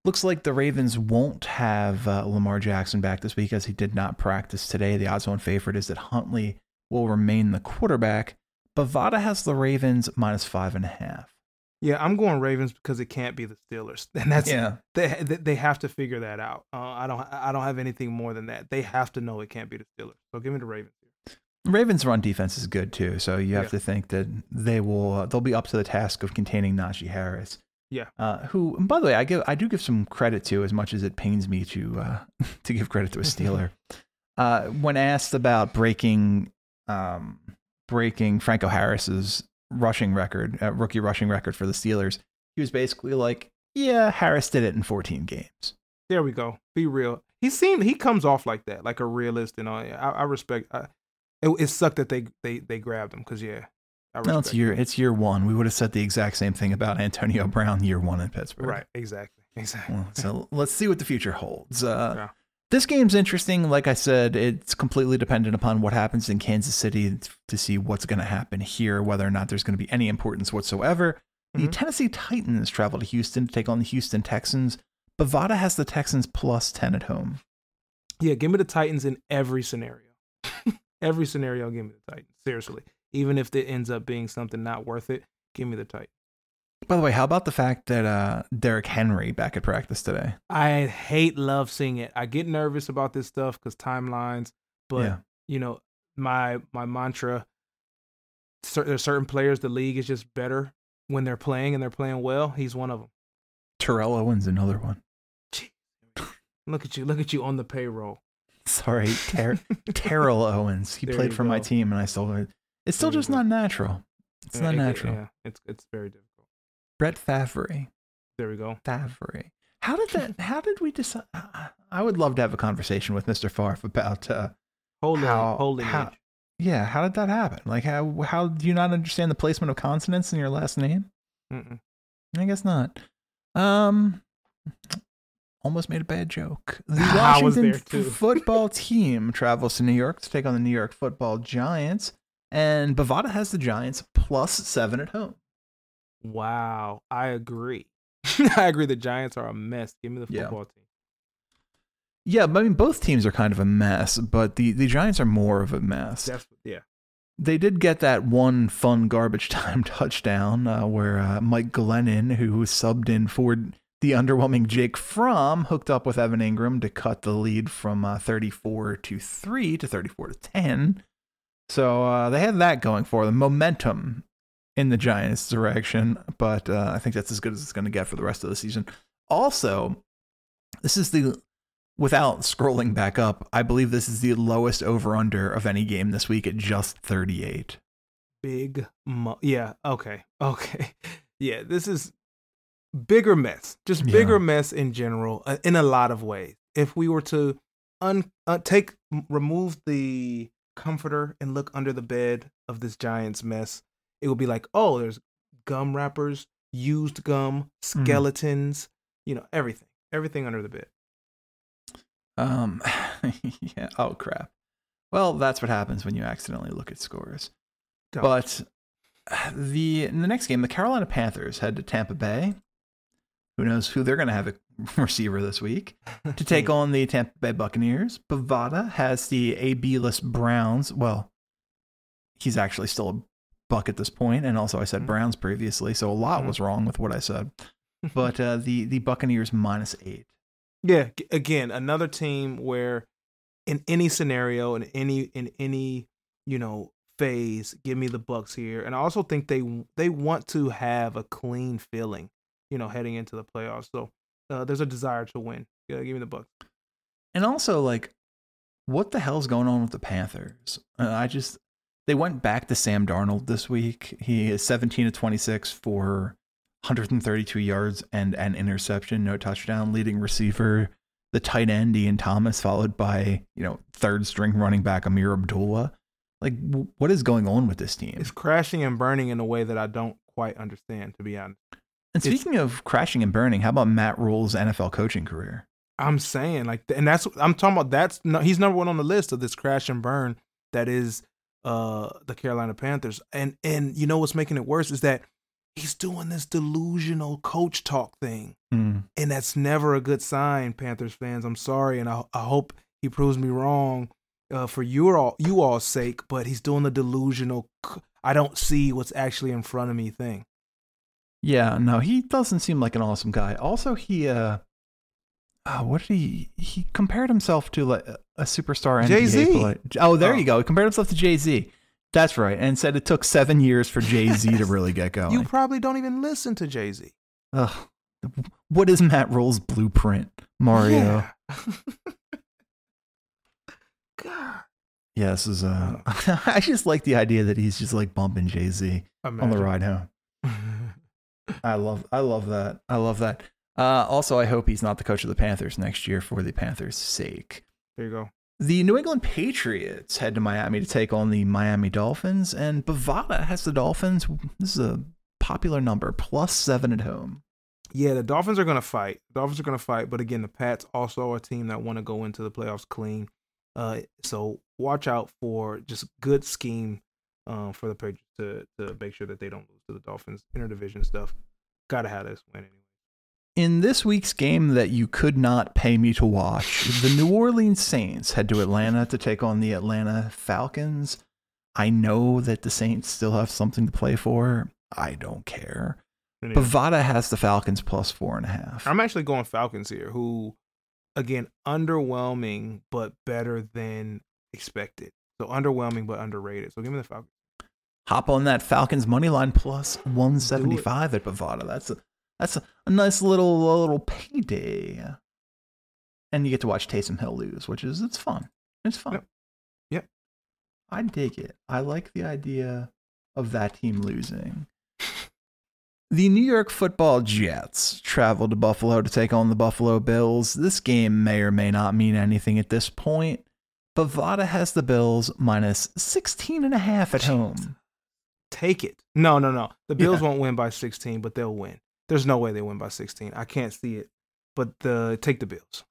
Looks like the Ravens won't have uh, Lamar Jackson back this week as he did not practice today. The odds-on favorite is that Huntley will remain the quarterback. Bovada has the Ravens minus five and a half. Yeah, I'm going Ravens because it can't be the Steelers, and that's yeah. they they they have to figure that out. Uh, I don't I don't have anything more than that. They have to know it can't be the Steelers. So give me the Ravens. Ravens' run defense is good too, so you have Yeah. to think that they will uh, they'll be up to the task of containing Najee Harris. Yeah. Uh, who, and by the way, I give I do give some credit to as much as it pains me to uh, to give credit to a Steeler. uh, when asked about breaking um, breaking Franco Harris's rushing record, uh, rookie rushing record for the Steelers, he was basically like, "Yeah, Harris did it in 14 games." There we go. Be real. He seemed he comes off like that, like a realist, and all. I, I respect. I, it, it sucked that they they they grabbed him because yeah. No, it's year it's year one. We would have said the exact same thing about Antonio Brown year one in Pittsburgh. right. Exactly. Exactly. Well, so let's see what the future holds. Uh, Yeah. This game's interesting. Like I said, it's completely dependent upon what happens in Kansas City to see what's going to happen here, whether or not there's going to be any importance whatsoever. The Mhm. Tennessee Titans travel to Houston to take on the Houston Texans. Bovada has the Texans plus 10 at home. Yeah, give me the Titans in every scenario. every scenario, give me the Titans. Seriously, even if it ends up being something not worth it, give me the Titans. By the way, how about the fact that uh, Derrick Henry back at practice today? I hate love seeing it. I get nervous about this stuff because timelines, but Yeah. you know, my my mantra. Cer- there's certain players the league is just better when they're playing and they're playing well. He's one of them. Terrell Owens, another one. Look at you, look at you on the payroll. Sorry, Ter- Terrell Owens. He There played for my team, and I still. It's still just not natural. It's Yeah, not it- natural. Yeah, it's it's very difficult. Brett Favre. There we go. Favre. How did that? How did we decide? I would love to have a conversation with Mr. Favre about uh, Holding, How- holding. how- yeah. How did that happen? Like how how do you not understand the placement of consonants in your last name? Mm-mm. I guess not. Um, almost made a bad joke. The Washington there, too. f- football team travels to New York to take on the New York Football Giants, and Bovada has the Giants plus seven at home. Wow, I agree. I agree. The Giants are a mess. Give me the Yeah. football team. Yeah, I mean both teams are kind of a mess, but the the Giants are more of a mess. That's yeah. They did get that one fun garbage time touchdown uh, where uh, Mike Glennon, who was subbed in for the underwhelming Jake Fromm, hooked up with Evan Engram to cut the lead from uh, 34 to 3 to 34 to 10. So uh, they had that going for them. Momentum in the Giants' direction, but uh, I think that's as good as it's going to get for the rest of the season. Also, this is the without scrolling back up, I believe this is the lowest over under of any game this week at just 38. Big mo- yeah, okay. Okay. Yeah, this is bigger mess. Just Yeah. bigger mess in general uh, in a lot of ways. If we were to un- uh, take remove the comforter and look under the bed of this Giants mess, it would be like, "Oh, there's gum wrappers, used gum, skeletons, you know, everything. Everything under the bed." Um, yeah. Oh crap. Well, that's what happens when you accidentally look at scores. Don't. But the in the next game, the Carolina Panthers head to Tampa Bay. Who knows who they're going to have a receiver this week to take on the Tampa Bay Buccaneers. Bovada has the AB list Browns. Well, he's actually still a buck at this point, and also I said Mhm. Browns previously, so a lot Mhm. was wrong with what I said. But uh, the the Buccaneers minus eight. Yeah, again, another team where in any scenario in any in any, you know, phase, give me the Bucks here. And I also think they they want to have a clean feeling, you know, heading into the playoffs. So, uh, there's a desire to win. Yeah, give me the Bucks. And also, like, what the hell's going on with the Panthers? Uh, I just they went back to Sam Darnold this week. He is 17 to 26 for 132 yards and an interception, no touchdown. Leading receiver, the tight end Ian Thomas, followed by you know third string running back Ameer Abdullah. Like, what is going on with this team? It's crashing and burning in a way that I don't quite understand, to be honest. And it's- speaking of crashing and burning, how about Matt Rhule's NFL coaching career? I'm saying like, and that's I'm talking about. That's no, he's number one on the list of this crash and burn that is uh the Carolina Panthers. And and you know what's making it worse is that he's doing this delusional coach talk thing, Hmm. and that's never a good sign, Panthers fans. I'm sorry, and I I hope he proves me wrong uh, for your all you all's sake. But he's doing the delusional. I don't see what's actually in front of me thing. Yeah, no, he doesn't seem like an awesome guy. Also, he uh, uh what did he he compared himself to like a- superstar NBA Jay-Z. Oh, there Oh. you go. He compared himself to Jay Z. That's right, and said it took seven years for Jay Z to really get going. You probably don't even listen to Jay Z. Ugh. What is Matt Rhule's blueprint, Mario? God. Yeah, this is uh, I just like the idea that he's just like bumping Jay Z on the ride home. I love I love that. I love that. Uh, also, I hope he's not the coach of the Panthers next year for the Panthers' sake. there you go. The New England Patriots head to Miami to take on the Miami Dolphins, and Bovada has the Dolphins. This is a popular number, plus seven at home. Yeah, the Dolphins are going to fight. The Dolphins are going to fight, but again, the Pats also are a team that want to go into the playoffs clean. Uh, so watch out for just good scheme um, for the Patriots to to make sure that they don't lose to the Dolphins. Interdivision stuff, got to have this win anyway. In this week's game that you could not pay me to watch, the New Orleans Saints head to Atlanta to take on the Atlanta Falcons. I know that the Saints still have something to play for. I don't care. Anyway, Bovada has the Falcons plus four and a half. I'm actually going Falcons here, who again underwhelming but better than expected. So underwhelming but underrated. So give me the Falcons. Hop on that Falcons money line plus 175 at Bovada. That's a that's a, a nice little a little payday. And you get to watch Taysom Hill lose, which is it's fun. It's fun. Yep. Yep. I dig it. I like the idea of that team losing. The New York football Jets travel to Buffalo to take on the Buffalo Bills. This game may or may not mean anything at this point. Bovada has the Bills minus 16 and a half at home. Take it. No, no, no. The Bills Yeah. won't win by 16, but they'll win. There's no way they win by 16. I can't see it. But the take the Bills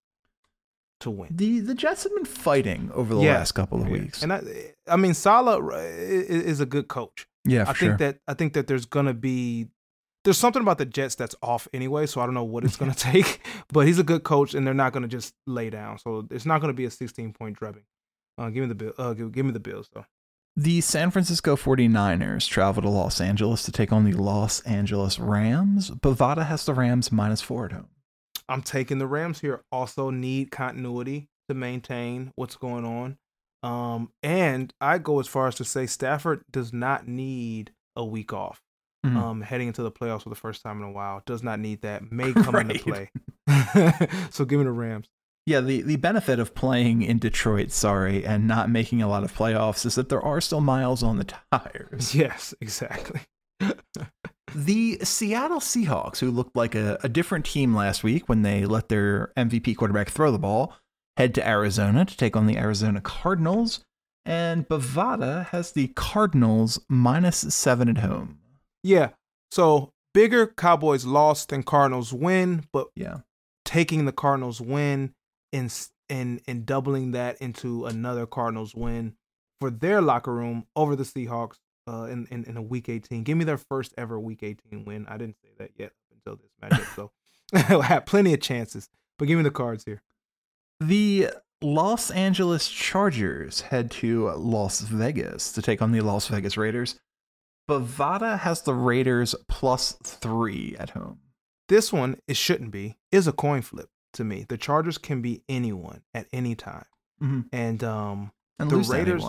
to win. The the Jets have been fighting over the Yeah. last couple of weeks. And I, I mean, Salah uh, is a good coach. yeah, for I sure. think that I think that there's gonna be there's something about the Jets that's off anyway. So I don't know what it's gonna take. But he's a good coach, and they're not gonna just lay down. So it's not gonna be a 16 point drubbing. Uh, give me the bill. Uh, give, give me the Bills though. The San Francisco 49ers travel to Los Angeles to take on the Los Angeles Rams. Bovada has the Rams minus four at home. I'm taking the Rams here. Also need continuity to maintain what's going on. Um, and I go as far as to say Stafford does not need a week off. Mhm. Um, heading into the playoffs for the first time in a while does not need that. May come into play. so give me the Rams. Yeah, the, the benefit of playing in Detroit, sorry, and not making a lot of playoffs is that there are still miles on the tires. Yes, exactly. The Seattle Seahawks, who looked like a, a different team last week when they let their MVP quarterback throw the ball, head to Arizona to take on the Arizona Cardinals. And Bovada has the Cardinals minus seven at home. Yeah. So bigger Cowboys loss than Cardinals win, but Yeah. taking the Cardinals win and and and doubling that into another Cardinals win for their locker room over the Seahawks uh, in, in in a Week 18. Give me their first ever Week 18 win. I didn't say that yet until this matchup, so I have plenty of chances. But give me the cards here. The Los Angeles Chargers head to Las Vegas to take on the Las Vegas Raiders. Bovada has the Raiders plus three at home. This one it shouldn't be is a coin flip to me. The Chargers can be anyone at any time, Mhm. and um And The Raiders-.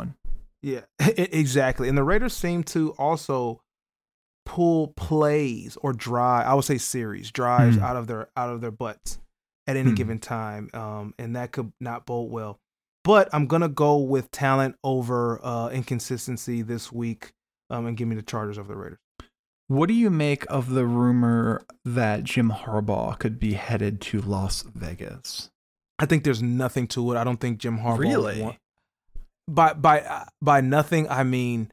Yeah, exactly. And the Raiders seem to also pull plays or drive. I would say series drives Hmm. out of their out of their butts at any Hmm. given time, um, and that could not bode well. But I'm gonna go with talent over uh, inconsistency this week, um, and give me the Chargers over the Raiders. What do you make of the rumor that Jim Harbaugh could be headed to Las Vegas? I think there's nothing to it. I don't think Jim Harbaugh Really? want- by by uh, by nothing. I mean,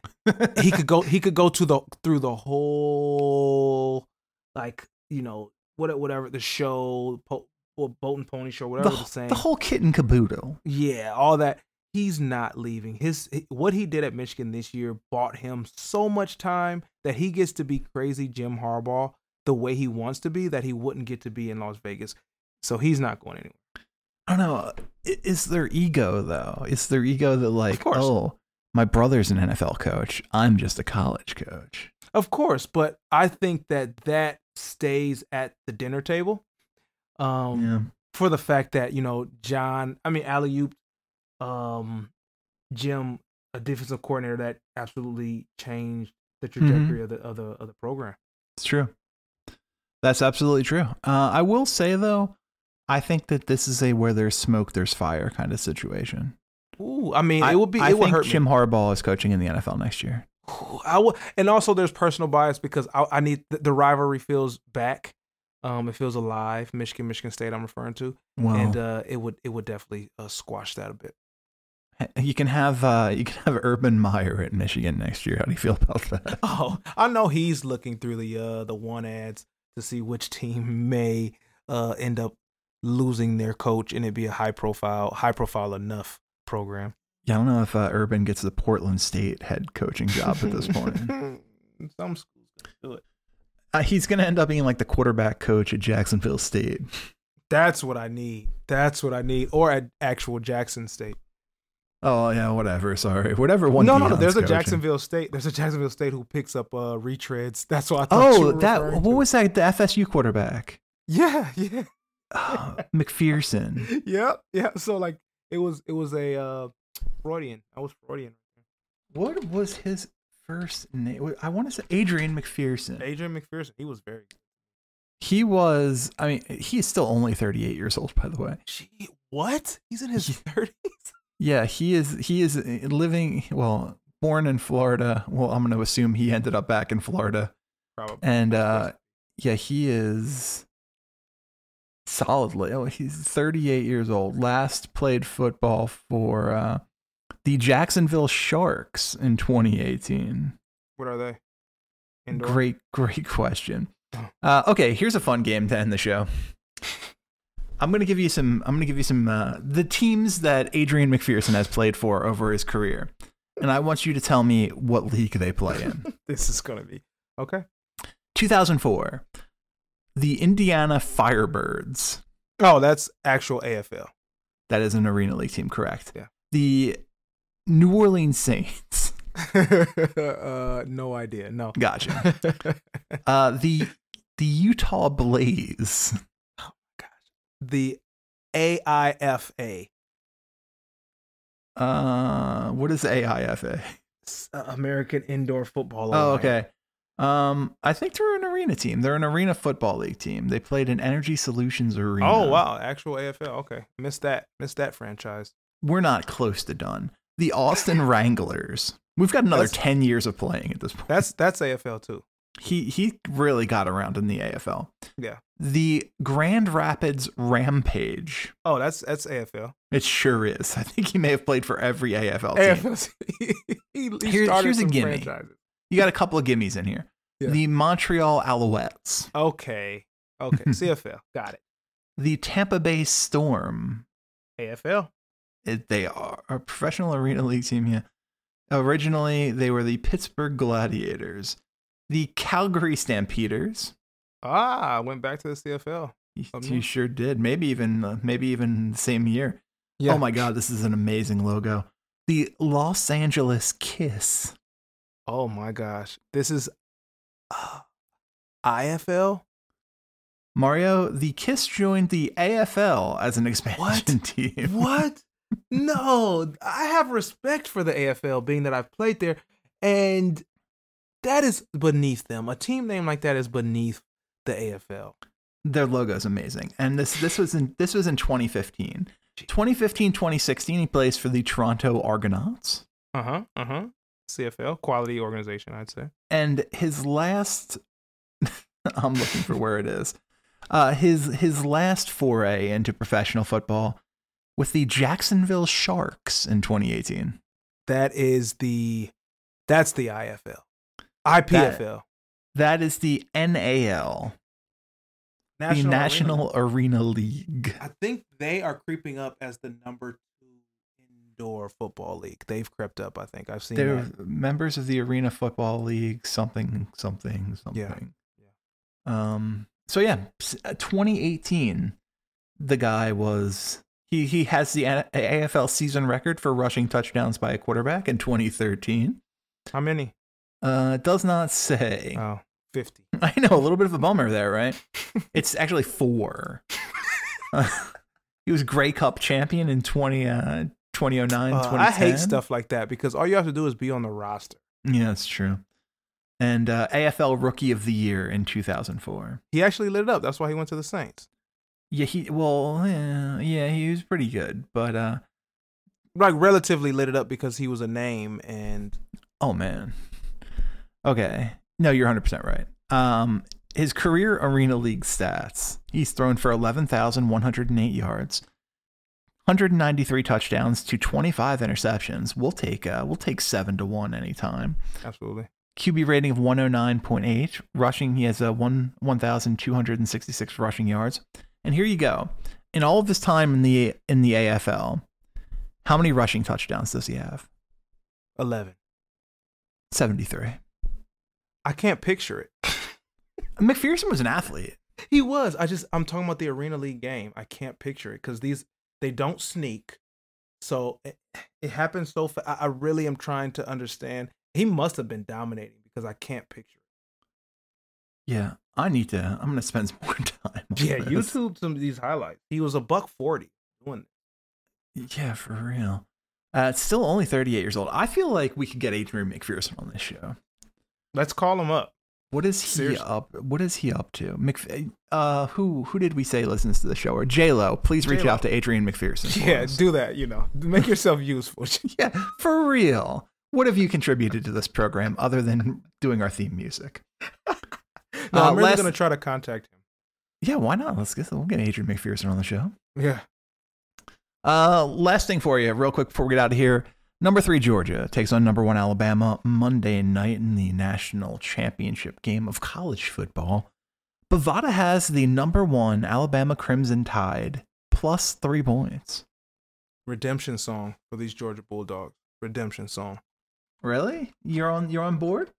he could go he could go to the through the whole like you know what whatever the show po- well, boat and pony show whatever the, same the whole kit and caboodle. yeah all that he's not leaving his what he did at Michigan this year bought him so much time that he gets to be crazy Jim Harbaugh the way he wants to be that he wouldn't get to be in Las Vegas so he's not going anywhere I don't know. I- Is their ego though? Is their ego that like, oh, my brother's an NFL coach. I'm just a college coach. Of course, but I think that that stays at the dinner table. Um, Yeah. for the fact that you know John, I mean Alley um, Jim, a defensive coordinator that absolutely changed the trajectory of the of the of the program. It's true. That's absolutely true. Uh, I will say though, I think that this is a where there's smoke, there's fire kind of situation. Ooh, I mean, I, it would be I it would hurt Jim me. Harbaugh is coaching in the NFL next year. Ooh, I would, and also there's personal bias because I, I need the, the rivalry feels back. Um, it feels alive. Michigan, Michigan State. I'm referring to, Well, and uh, it would it would definitely uh, squash that a bit. You can have uh, you can have Urban Meyer at Michigan next year. How do you feel about that? Oh, I know he's looking through the uh the one ads to see which team may uh end up losing their coach and it be a high profile high profile enough program. Yeah, I don't know if uh, Urban gets the Portland State head coaching job at this point. Some schools do it. Uh, he's going to end up being like the quarterback coach at Jacksonville State. That's what I need. That's what I need. Or at actual Jackson State. Oh yeah, whatever. Sorry, whatever one. no, no, no. There's a. Jacksonville State. There's a Jacksonville State who picks up uh retreads. That's what I thought. Oh, that what to. was that? The FSU quarterback, Yeah, yeah. oh, McPherson. yeah, yeah. So like it was it was a uh Freudian. I was Freudian. What was his first name? I want to say Adrian McPherson. Adrian McPherson, he was very good. He was. I mean, he's still only 38 years old, by the way. Gee, what? He's in his thirties. Yeah, he is. He is living. Well, born in Florida. Well, I'm going to assume he ended up back in Florida, Probably. and uh, Yeah, he is solidly. Oh, he's 38 years old. Last played football for uh, the Jacksonville Sharks in 2018. What are they? Indoor? Great, great question. Oh. Uh, okay, here's a fun game to end the show. I'm gonna give you some. I'm gonna give you some. Uh, the teams that Adrian McPherson has played for over his career, and I want you to tell me what league they play in. This is gonna be okay. 2004, the Indiana Firebirds. Oh, that's actual AFL. That is an Arena League team, correct? Yeah. The New Orleans Saints. uh, no idea. No. Gotcha. Uh, the the Utah Blaze. The AIFA, Uh, what is AIFA? Uh, American Indoor Football. Oh, Alliance. okay. Um, I think they're an arena team. They're an arena football league team. They played in Energy Solutions Arena. Oh wow, actual AFL. Okay, missed that. Missed that franchise. We're not close to done. The Austin Wranglers. We've got another That's- ten years of playing at this point. That's that's AFL too. He he really got around in the AFL. Yeah. The Grand Rapids Rampage. Oh, that's that's AFL. It sure is. I think he may have played for every AFL team. AFL. he, he Here- started here's a gimme. franchises. You got a couple of gimmies in here. Yeah. The Montreal Alouettes. Okay. Okay. CFL. Got it. The Tampa Bay Storm. AFL. It, they are a professional arena league team. Yeah. Originally, they were the Pittsburgh Gladiators, the Calgary Stampeders. Ah, went back to the CFL. You, you sure did. Maybe even uh, maybe even the same year. Yeah. Oh my God, this is an amazing logo. The Los Angeles Kiss. Oh my gosh. This is uh, IFL. Mario, the Kiss joined the AFL as an expansion what? team. What? no, I have respect for the AFL, being that I've played there, and that is beneath them. A team name like that is beneath the AFL. Their logo is amazing. And this this was in this was in 2015. 2015, 2016, he plays for the Toronto Argonauts. Uh huh. Uh huh. CFL quality organization, I'd say. And his last I'm looking for where it is. Uh his his last foray into professional football with the Jacksonville Sharks in 2018. That is the that's the IFL. IPFL. That is the NAL, the National Arena League. I think they are creeping up as the number two indoor football league. They've crept up. I think I've seen. They're that. members of the Arena Football League, something, something, something. Yeah. Um. So yeah, uh, 2018, the guy was he he has the AFL season record for rushing touchdowns by a quarterback in 2013. How many? Uh, it does not say. Oh, 50. I know a little bit of a bummer there, right? it's actually four. Uh, he was Grey Cup champion in 20, uh, 2009, Uh, 2010. I hate stuff like that because all you have to do is be on the roster. Yeah, that's true. And uh, AFL Rookie of the Year in 2004. He actually lit it up. That's why he went to the Saints. Yeah, he well, yeah, yeah, he was pretty good, but uh, Like relatively lit it up because he was a name and oh man. Okay, no, you're 100 percent right. Um, his career Arena League stats: he's thrown for 11,108 yards, 193 touchdowns to 25 interceptions. We'll take uh, we'll take seven to one anytime. absolutely. QB rating of 109.8. Rushing, he has a one 1,266 rushing yards. And here you go. In all of his time in the in the AFL, how many rushing touchdowns does he have? 11. 73. I can't picture it. McPherson was an athlete. He was. I just I'm talking about the Arena League game. I can't picture it because these they don't sneak, so it, it happens so fast. I, I really am trying to understand. He must have been dominating because I can't picture Yeah, I need to. I'm gonna spend some more time. on. Yeah, this. YouTube some of these highlights. He was a buck forty doing. This. Yeah, for real. Uh, it's still only 38 years old. I feel like we could get Adrian McPherson on this show. Let's call him up. What is he Seriously. up? What is he up to? Mc, uh, who who did we say listens to the show? Or J Lo? Please reach J-Lo. out to Adrian McPherson. Yeah, us. do that. You know, make yourself useful. yeah, for real. What have you contributed to this program other than doing our theme music? No, Uh, I'm really last- gonna try to contact him. Yeah, why not? Let's get we'll get Adrian McPherson on the show. Yeah. Uh, last thing for you, real quick before we get out of here. Number three, Georgia takes on number one Alabama Monday night in the national championship game of college football. Bovada has the number one Alabama Crimson Tide plus three points. Redemption song for these Georgia Bulldogs. Redemption song. Really? You're on you're on board?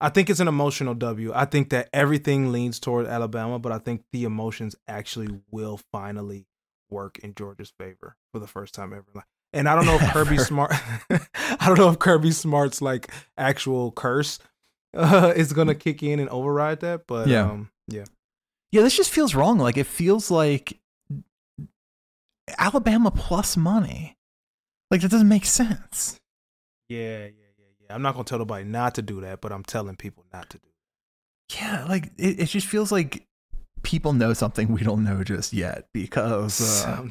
I think it's an emotional W. I think that everything leans toward Alabama, but I think the emotions actually will finally work in Georgia's favor for the first time ever. And I don't know if Kirby Smart, I don't know if Kirby Smart's like actual curse uh, is gonna kick in and override that. But Yeah. um, yeah, Yeah, this just feels wrong. Like it feels like Alabama plus money. Like that doesn't make sense. yeah, yeah, yeah, yeah. I'm not gonna tell nobody not to do that, but I'm telling people not to do. Yeah, like it, it just feels like people know something we don't know just yet because uh,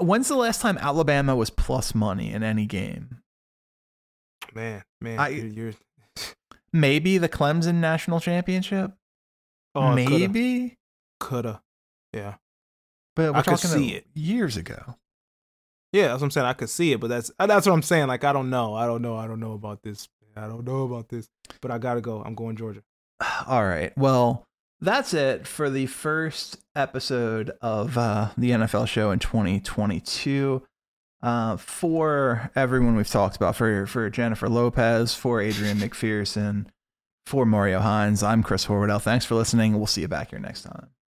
when's the last time Alabama was plus money in any game? Man, man, I- you're, you're Maybe the Clemson national championship. oh, Maybe, coulda, yeah. but we're I could talking see it. years ago. Yeah, that's what I'm saying. I could see it, but that's uh, that's what I'm saying. Like I don't know. I don't know. I don't know about this. I don't know about this. But I gotta go. I'm going Georgia. All right. Well, that's it for the first episode of uh, the NFL show in 2022. Uh, for everyone we've talked about, for for Jennifer Lopez, for Adrian McPherson, for Mario Hines, I'm Chris Horwedel. Thanks for listening. We'll see you back here next time.